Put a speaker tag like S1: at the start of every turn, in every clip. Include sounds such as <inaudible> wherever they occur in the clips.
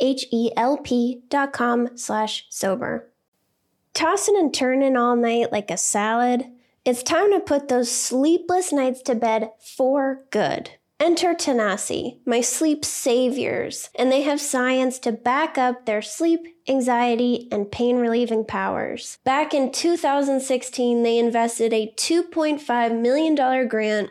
S1: H-E-L-P dot com slash sober. Tossing and turning all night like a salad, it's time to put those sleepless nights to bed for good. Enter Tanasi, my sleep saviors, and they have science to back up their sleep, anxiety, and pain relieving powers. Back in 2016, they invested a $2.5 million grant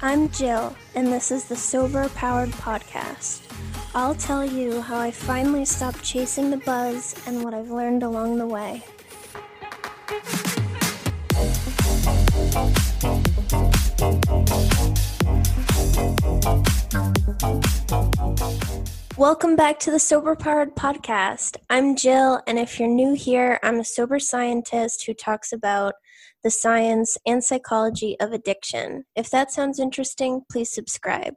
S1: I'm Jill, and this is the Sober Powered Podcast. I'll tell you how I finally stopped chasing the buzz and what I've learned along the way. Welcome back to the Sober Powered Podcast. I'm Jill, and if you're new here, I'm a sober scientist who talks about the science and psychology of addiction. If that sounds interesting, please subscribe.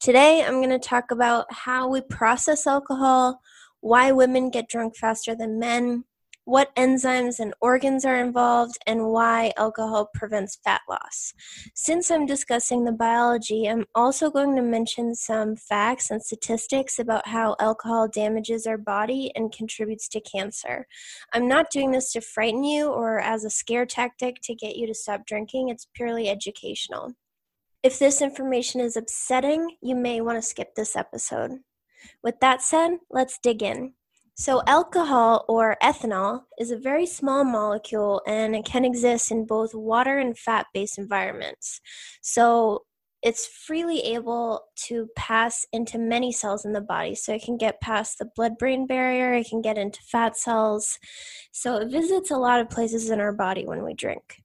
S1: Today, I'm going to talk about how we process alcohol, why women get drunk faster than men, what enzymes and organs are involved, and why alcohol prevents fat loss. Since I'm discussing the biology, I'm also going to mention some facts and statistics about how alcohol damages our body and contributes to cancer. I'm not doing this to frighten you or as a scare tactic to get you to stop drinking, it's purely educational. If this information is upsetting, you may want to skip this episode. With that said, let's dig in. So, alcohol or ethanol is a very small molecule and it can exist in both water and fat based environments. So, it's freely able to pass into many cells in the body. So, it can get past the blood brain barrier, it can get into fat cells. So, it visits a lot of places in our body when we drink.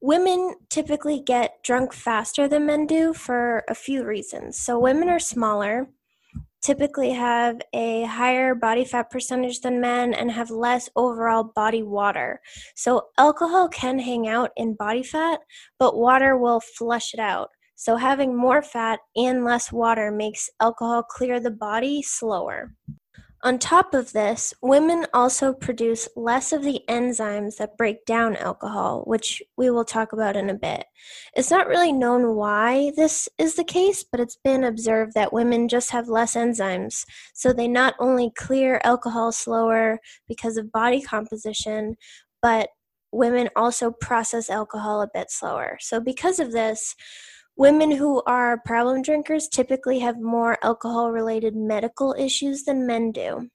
S1: Women typically get drunk faster than men do for a few reasons. So, women are smaller typically have a higher body fat percentage than men and have less overall body water. So, alcohol can hang out in body fat, but water will flush it out. So, having more fat and less water makes alcohol clear the body slower. On top of this, women also produce less of the enzymes that break down alcohol, which we will talk about in a bit. It's not really known why this is the case, but it's been observed that women just have less enzymes. So they not only clear alcohol slower because of body composition, but women also process alcohol a bit slower. So because of this, Women who are problem drinkers typically have more alcohol related medical issues than men do.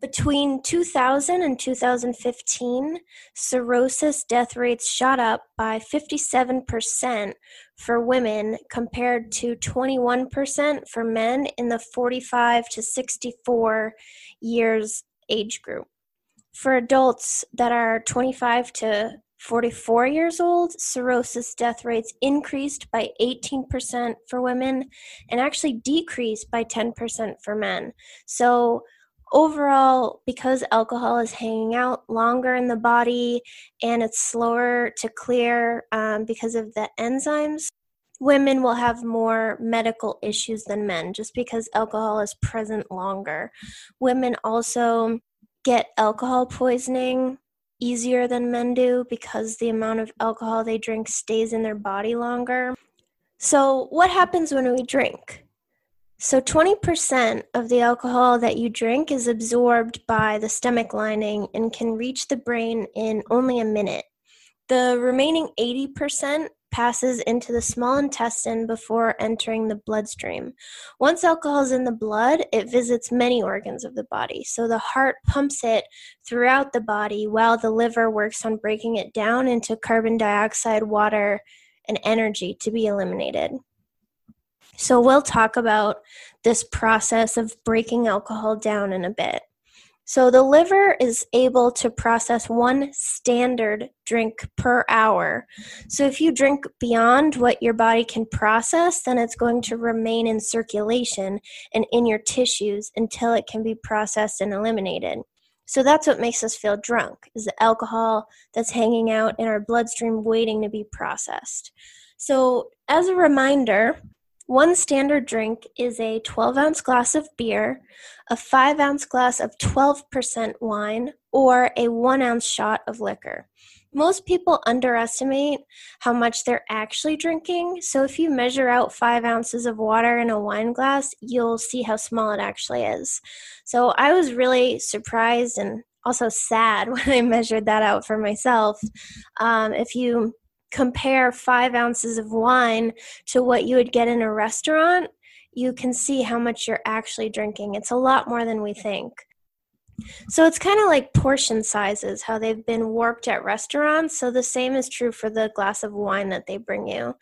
S1: Between 2000 and 2015, cirrhosis death rates shot up by 57% for women compared to 21% for men in the 45 to 64 years age group. For adults that are 25 to 44 years old, cirrhosis death rates increased by 18% for women and actually decreased by 10% for men. So, overall, because alcohol is hanging out longer in the body and it's slower to clear um, because of the enzymes, women will have more medical issues than men just because alcohol is present longer. Women also get alcohol poisoning easier than men do because the amount of alcohol they drink stays in their body longer. So, what happens when we drink? So, 20% of the alcohol that you drink is absorbed by the stomach lining and can reach the brain in only a minute. The remaining 80% passes into the small intestine before entering the bloodstream. Once alcohol is in the blood, it visits many organs of the body. So the heart pumps it throughout the body while the liver works on breaking it down into carbon dioxide, water, and energy to be eliminated. So we'll talk about this process of breaking alcohol down in a bit. So the liver is able to process one standard drink per hour. So if you drink beyond what your body can process, then it's going to remain in circulation and in your tissues until it can be processed and eliminated. So that's what makes us feel drunk is the alcohol that's hanging out in our bloodstream waiting to be processed. So as a reminder, one standard drink is a 12 ounce glass of beer, a 5 ounce glass of 12% wine, or a 1 ounce shot of liquor. Most people underestimate how much they're actually drinking, so if you measure out 5 ounces of water in a wine glass, you'll see how small it actually is. So I was really surprised and also sad <laughs> when I measured that out for myself. Um, if you compare five ounces of wine to what you would get in a restaurant, you can see how much you're actually drinking. It's a lot more than we think. So it's kind of like portion sizes, how they've been warped at restaurants. So the same is true for the glass of wine that they bring you.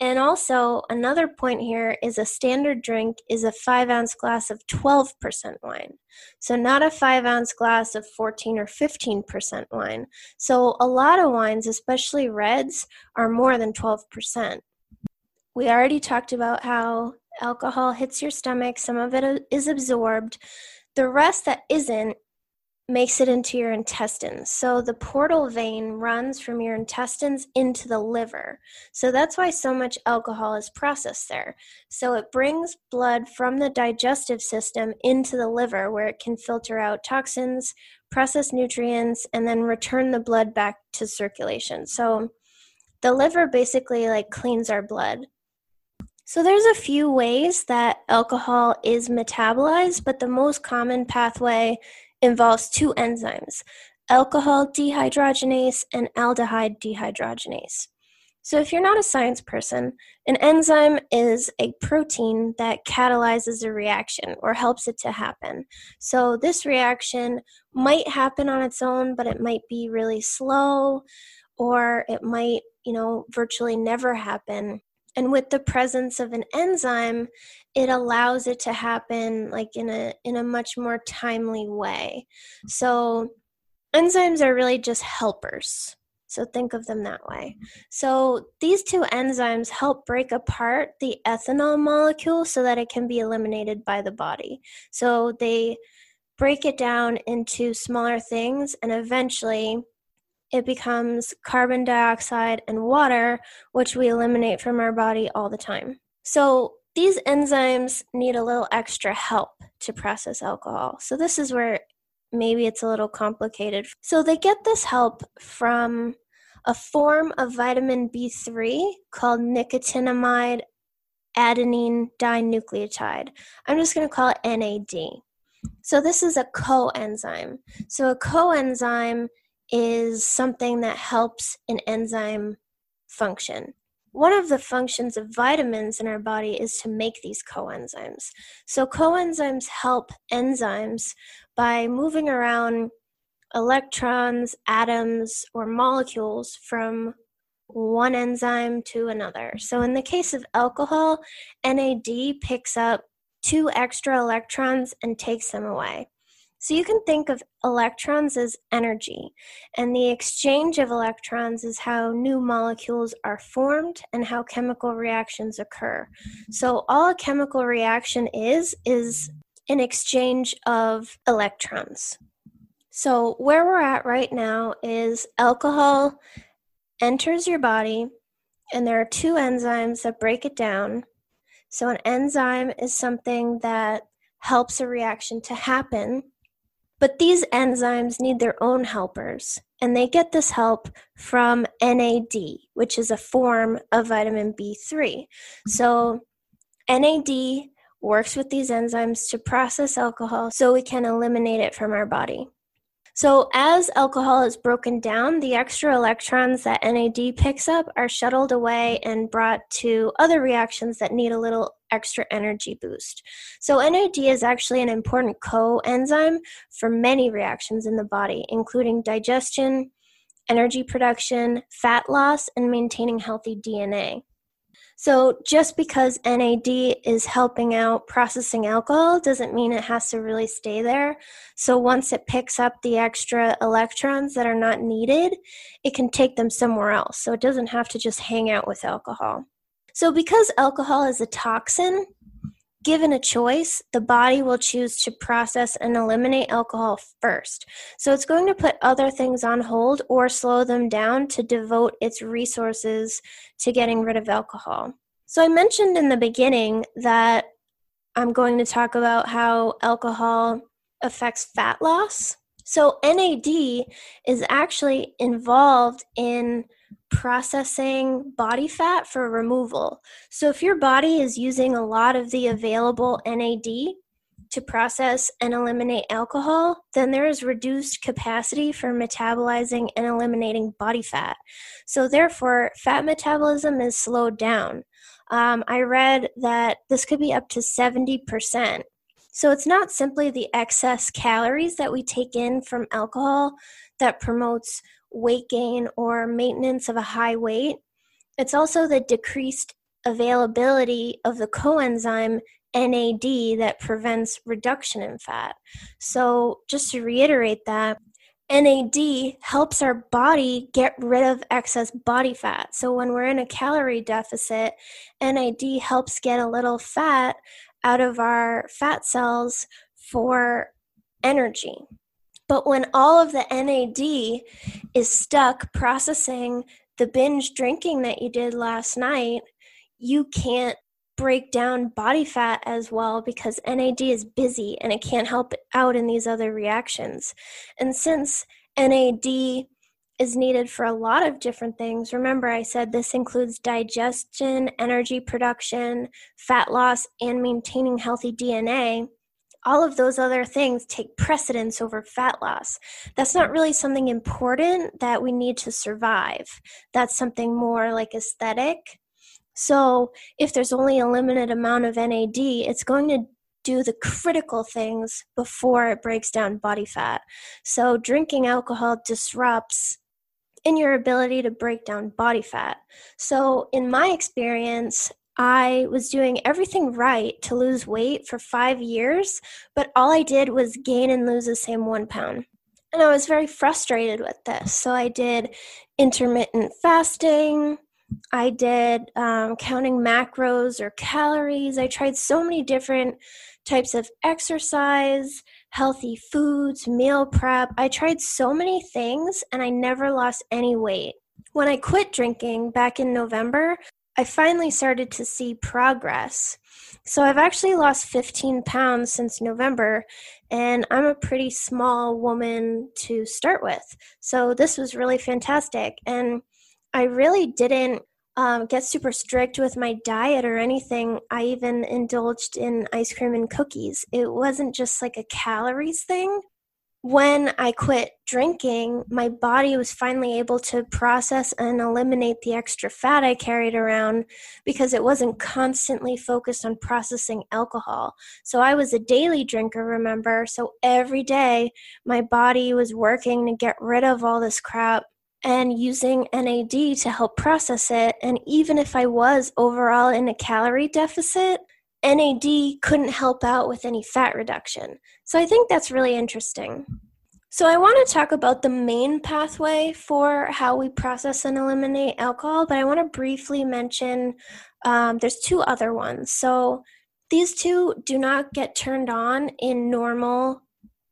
S1: And also, another point here is a standard drink is a five ounce glass of 12% wine. So not a five ounce glass of 14 or 15% wine. So a lot of wines, especially reds, are more than 12%. We already talked about how alcohol hits your stomach, some of it is absorbed. The rest that isn't makes it into your intestines. So the portal vein runs from your intestines into the liver. So that's why so much alcohol is processed there. So it brings blood from the digestive system into the liver where it can filter out toxins, process nutrients, and then return the blood back to circulation. So the liver basically like cleans our blood. So there's a few ways that alcohol is metabolized, but the most common pathway involves two enzymes, alcohol dehydrogenase and aldehyde dehydrogenase. So, if you're not a science person, an enzyme is a protein that catalyzes a reaction or helps it to happen. So, this reaction might happen on its own, but it might be really slow or it might, you know, virtually never happen. And with the presence of an enzyme, it allows it to happen like in a in a much more timely way. So enzymes are really just helpers. So think of them that way. So these two enzymes help break apart the ethanol molecule so that it can be eliminated by the body. So they break it down into smaller things and eventually it becomes carbon dioxide and water, which we eliminate from our body all the time. So these enzymes need a little extra help to process alcohol. So this is where maybe it's a little complicated. So they get this help from a form of vitamin B3 called nicotinamide adenine dinucleotide. I'm just going to call it NAD. So this is a coenzyme. So a coenzyme is something that helps an enzyme function. One of the functions of vitamins in our body is to make these coenzymes. So coenzymes help enzymes by moving around electrons, atoms, or molecules from one enzyme to another. So, in the case of alcohol, NAD picks up two extra electrons and takes them away. So, you can think of electrons as energy, and the exchange of electrons is how new molecules are formed and how chemical reactions occur. So, all a chemical reaction is, is an exchange of electrons. So, where we're at right now is alcohol enters your body, and there are two enzymes that break it down. So, an enzyme is something that helps a reaction to happen, but these enzymes need their own helpers, and they get this help from NAD, which is a form of vitamin B3. So, NAD works with these enzymes to process alcohol so we can eliminate it from our body. So, as alcohol is broken down, the extra electrons that NAD picks up are shuttled away and brought to other reactions that need a little extra energy boost. So, NAD is actually an important coenzyme for many reactions in the body, including digestion, energy production, fat loss, and maintaining healthy DNA. So just because NAD is helping out processing alcohol doesn't mean it has to really stay there. So once it picks up the extra electrons that are not needed, it can take them somewhere else. So it doesn't have to just hang out with alcohol. So because alcohol is a toxin, Given a choice, the body will choose to process and eliminate alcohol first. So it's going to put other things on hold or slow them down to devote its resources to getting rid of alcohol. So I mentioned in the beginning that I'm going to talk about how alcohol affects fat loss. So NAD is actually involved in processing body fat for removal. So, if your body is using a lot of the available NAD to process and eliminate alcohol, then there is reduced capacity for metabolizing and eliminating body fat. So, therefore, fat metabolism is slowed down. Um, I read that this could be up to 70%. So, it's not simply the excess calories that we take in from alcohol that promotes weight gain or maintenance of a high weight. It's also the decreased availability of the coenzyme NAD that prevents reduction in fat. So, just to reiterate that, NAD helps our body get rid of excess body fat. So, when we're in a calorie deficit, NAD helps get a little fat out of our fat cells for energy. But when all of the NAD is stuck processing the binge drinking that you did last night, you can't break down body fat as well because NAD is busy and it can't help out in these other reactions. And since NAD is needed for a lot of different things, remember I said this includes digestion, energy production, fat loss, and maintaining healthy DNA all of those other things take precedence over fat loss. That's not really something important that we need to survive. That's something more like aesthetic. So, if there's only a limited amount of NAD, it's going to do the critical things before it breaks down body fat. So, drinking alcohol disrupts in your ability to break down body fat. So, in my experience, I was doing everything right to lose weight for five years, but all I did was gain and lose the same one pound. And I was very frustrated with this. So I did intermittent fasting, I did um, counting macros or calories. I tried so many different types of exercise, healthy foods, meal prep. I tried so many things and I never lost any weight. When I quit drinking back in November, I finally started to see progress. So I've actually lost 15 pounds since November, and I'm a pretty small woman to start with. So this was really fantastic. And I really didn't um, get super strict with my diet or anything. I even indulged in ice cream and cookies. It wasn't just like a calories thing. When I quit drinking, my body was finally able to process and eliminate the extra fat I carried around because it wasn't constantly focused on processing alcohol. So I was a daily drinker, remember? So every day my body was working to get rid of all this crap and using NAD to help process it. And even if I was overall in a calorie deficit, NAD couldn't help out with any fat reduction. So I think that's really interesting. So I want to talk about the main pathway for how we process and eliminate alcohol, but I want to briefly mention um, there's two other ones. So these two do not get turned on in normal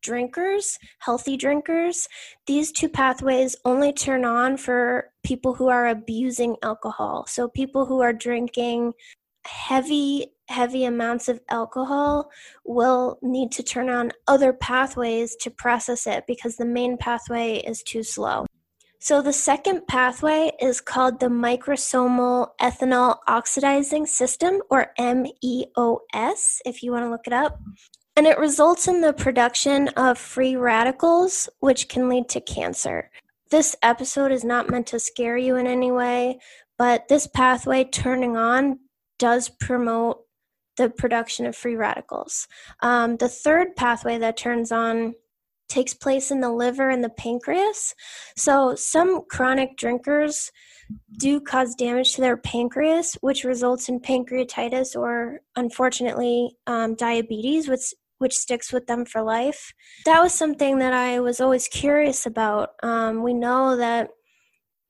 S1: drinkers, healthy drinkers, these two pathways only turn on for people who are abusing alcohol. So people who are drinking heavy heavy amounts of alcohol will need to turn on other pathways to process it because the main pathway is too slow. So the second pathway is called the microsomal ethanol oxidizing system or MEOS if you want to look it up and it results in the production of free radicals, which can lead to cancer. This episode is not meant to scare you in any way, but this pathway turning on does promote the production of free radicals. Um, the third pathway that turns on takes place in the liver and the pancreas. So, some chronic drinkers do cause damage to their pancreas, which results in pancreatitis or, unfortunately, um, diabetes, which which sticks with them for life. That was something that I was always curious about. Um, we know that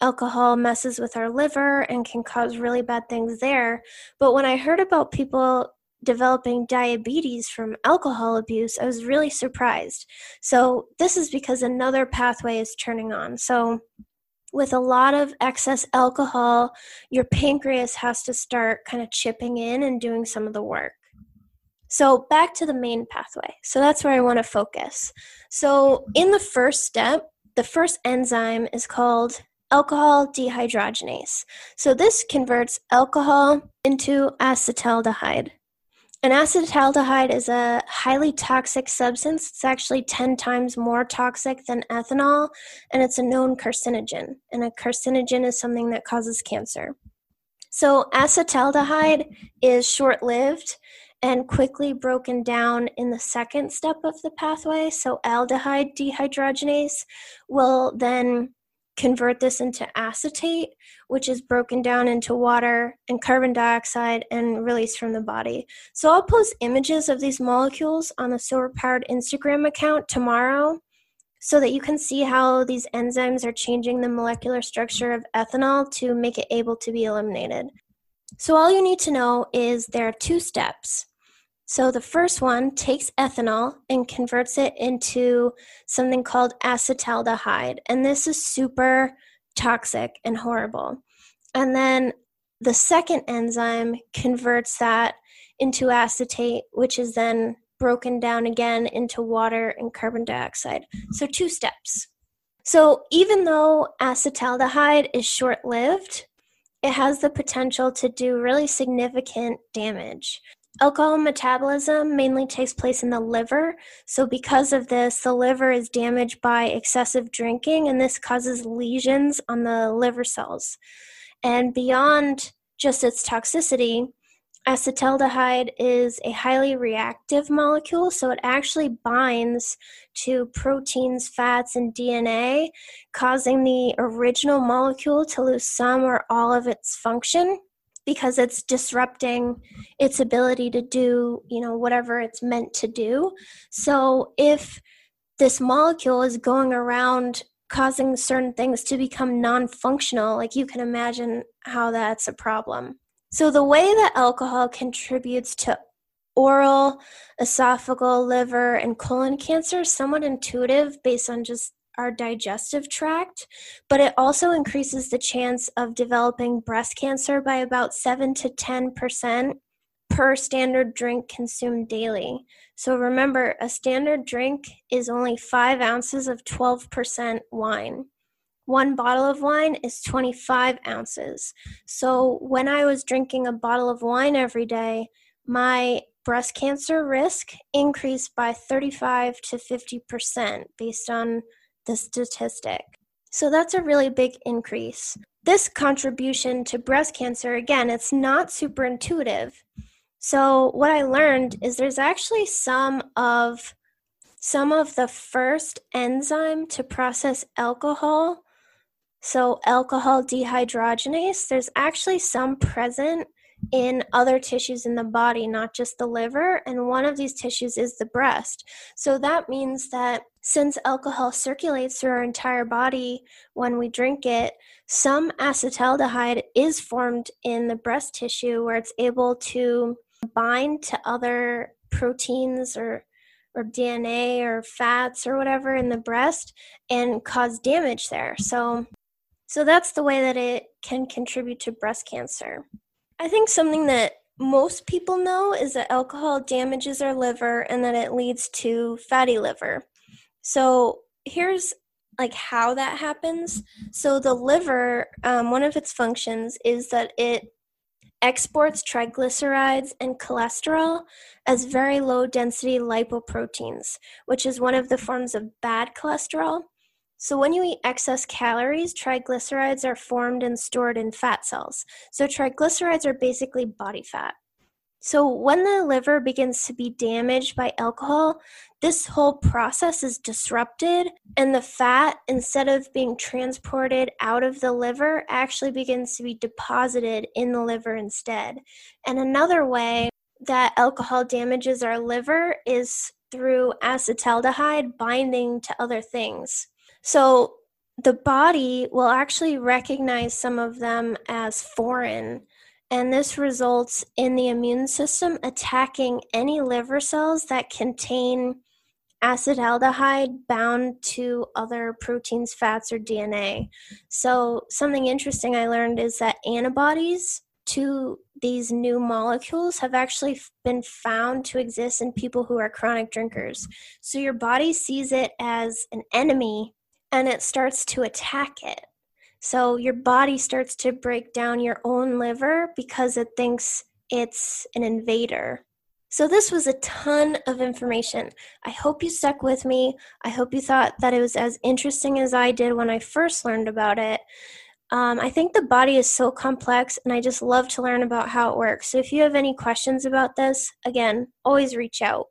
S1: alcohol messes with our liver and can cause really bad things there. But when I heard about people developing diabetes from alcohol abuse, I was really surprised. So, this is because another pathway is turning on. So, with a lot of excess alcohol, your pancreas has to start kind of chipping in and doing some of the work. So, back to the main pathway. So, that's where I want to focus. So, in the first step, the first enzyme is called alcohol dehydrogenase. So, this converts alcohol into acetaldehyde. An acetaldehyde is a highly toxic substance. It's actually 10 times more toxic than ethanol, and it's a known carcinogen. And a carcinogen is something that causes cancer. So, acetaldehyde is short lived and quickly broken down in the second step of the pathway. So, aldehyde dehydrogenase will then convert this into acetate, which is broken down into water and carbon dioxide and released from the body. So, I'll post images of these molecules on the Sober Powered Instagram account tomorrow so that you can see how these enzymes are changing the molecular structure of ethanol to make it able to be eliminated. So, all you need to know is there are two steps. So the first one takes ethanol and converts it into something called acetaldehyde. And this is super toxic and horrible. And then the second enzyme converts that into acetate, which is then broken down again into water and carbon dioxide. So, two steps. So, even though acetaldehyde is short lived, it has the potential to do really significant damage. Alcohol metabolism mainly takes place in the liver. So, because of this, the liver is damaged by excessive drinking, and this causes lesions on the liver cells. And beyond just its toxicity, acetaldehyde is a highly reactive molecule, so it actually binds to proteins, fats, and DNA, causing the original molecule to lose some or all of its function because it's disrupting its ability to do, you know, whatever it's meant to do. So if this molecule is going around causing certain things to become non functional, like you can imagine how that's a problem. So, the way that alcohol contributes to oral, esophageal, liver, and colon cancer is somewhat intuitive based on just our digestive tract, but it also increases the chance of developing breast cancer by about 7 to 10% per standard drink consumed daily. So remember, a standard drink is only 5 ounces of 12% wine. One bottle of wine is 25 ounces. So when I was drinking a bottle of wine every day, my breast cancer risk increased by 35 to 50% based on the statistic. So that's a really big increase. This contribution to breast cancer, again, it's not super intuitive. So what I learned is there's actually some of some of the first enzyme to process alcohol. So alcohol dehydrogenase, there's actually some present in other tissues in the body, not just the liver. And one of these tissues is the breast. So that means that since alcohol circulates through our entire body when we drink it, some acetaldehyde is formed in the breast tissue where it's able to bind to other proteins or or DNA or fats or whatever in the breast and cause damage there. So so that's the way that it can contribute to breast cancer. I think something that most people know is that alcohol damages our liver and that it leads to fatty liver. So here's like how that happens. So the liver, um, one of its functions is that it exports triglycerides and cholesterol as very low density lipoproteins, which is one of the forms of bad cholesterol. So, when you eat excess calories, triglycerides are formed and stored in fat cells. So, triglycerides are basically body fat. So, when the liver begins to be damaged by alcohol, this whole process is disrupted, and the fat, instead of being transported out of the liver, actually begins to be deposited in the liver instead. And another way that alcohol damages our liver is through acetaldehyde binding to other things. So, the body will actually recognize some of them as foreign and this results in the immune system attacking any liver cells that contain acetaldehyde bound to other proteins, fats, or DNA. So, something interesting I learned is that antibodies to these new molecules have actually been found to exist in people who are chronic drinkers. So, your body sees it as an enemy and it starts to attack it. So your body starts to break down your own liver because it thinks it's an invader. So, this was a ton of information. I hope you stuck with me. I hope you thought that it was as interesting as I did when I first learned about it. Um, I think the body is so complex, and I just love to learn about how it works. So, if you have any questions about this, again, always reach out.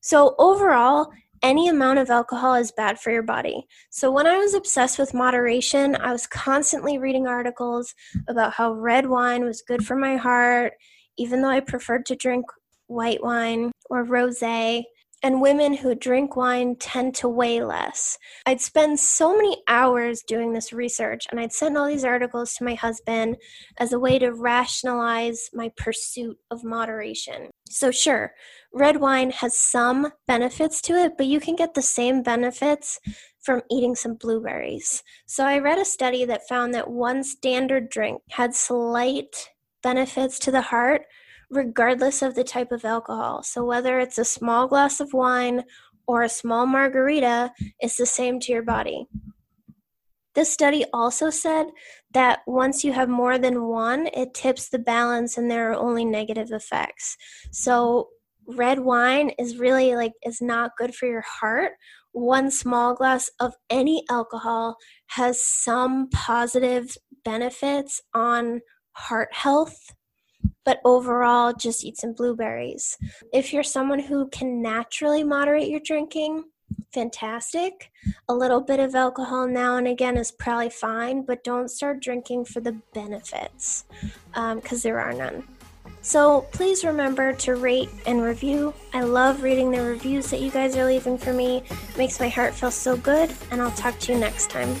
S1: So, overall, any amount of alcohol is bad for your body. So, when I was obsessed with moderation, I was constantly reading articles about how red wine was good for my heart, even though I preferred to drink white wine or rose. And women who drink wine tend to weigh less. I'd spend so many hours doing this research, and I'd send all these articles to my husband as a way to rationalize my pursuit of moderation. So, sure, red wine has some benefits to it, but you can get the same benefits from eating some blueberries. So, I read a study that found that one standard drink had slight benefits to the heart, regardless of the type of alcohol. So, whether it's a small glass of wine or a small margarita, it's the same to your body. This study also said that once you have more than one, it tips the balance and there are only negative effects. So, red wine is really like is not good for your heart. One small glass of any alcohol has some positive benefits on heart health, but overall, just eat some blueberries. If you're someone who can naturally moderate your drinking, fantastic. A little bit of alcohol now and again is probably fine, but don't start drinking for the benefits because um, there are none. So please remember to rate and review. I love reading the reviews that you guys are leaving for me. It makes my heart feel so good, and I'll talk to you next time.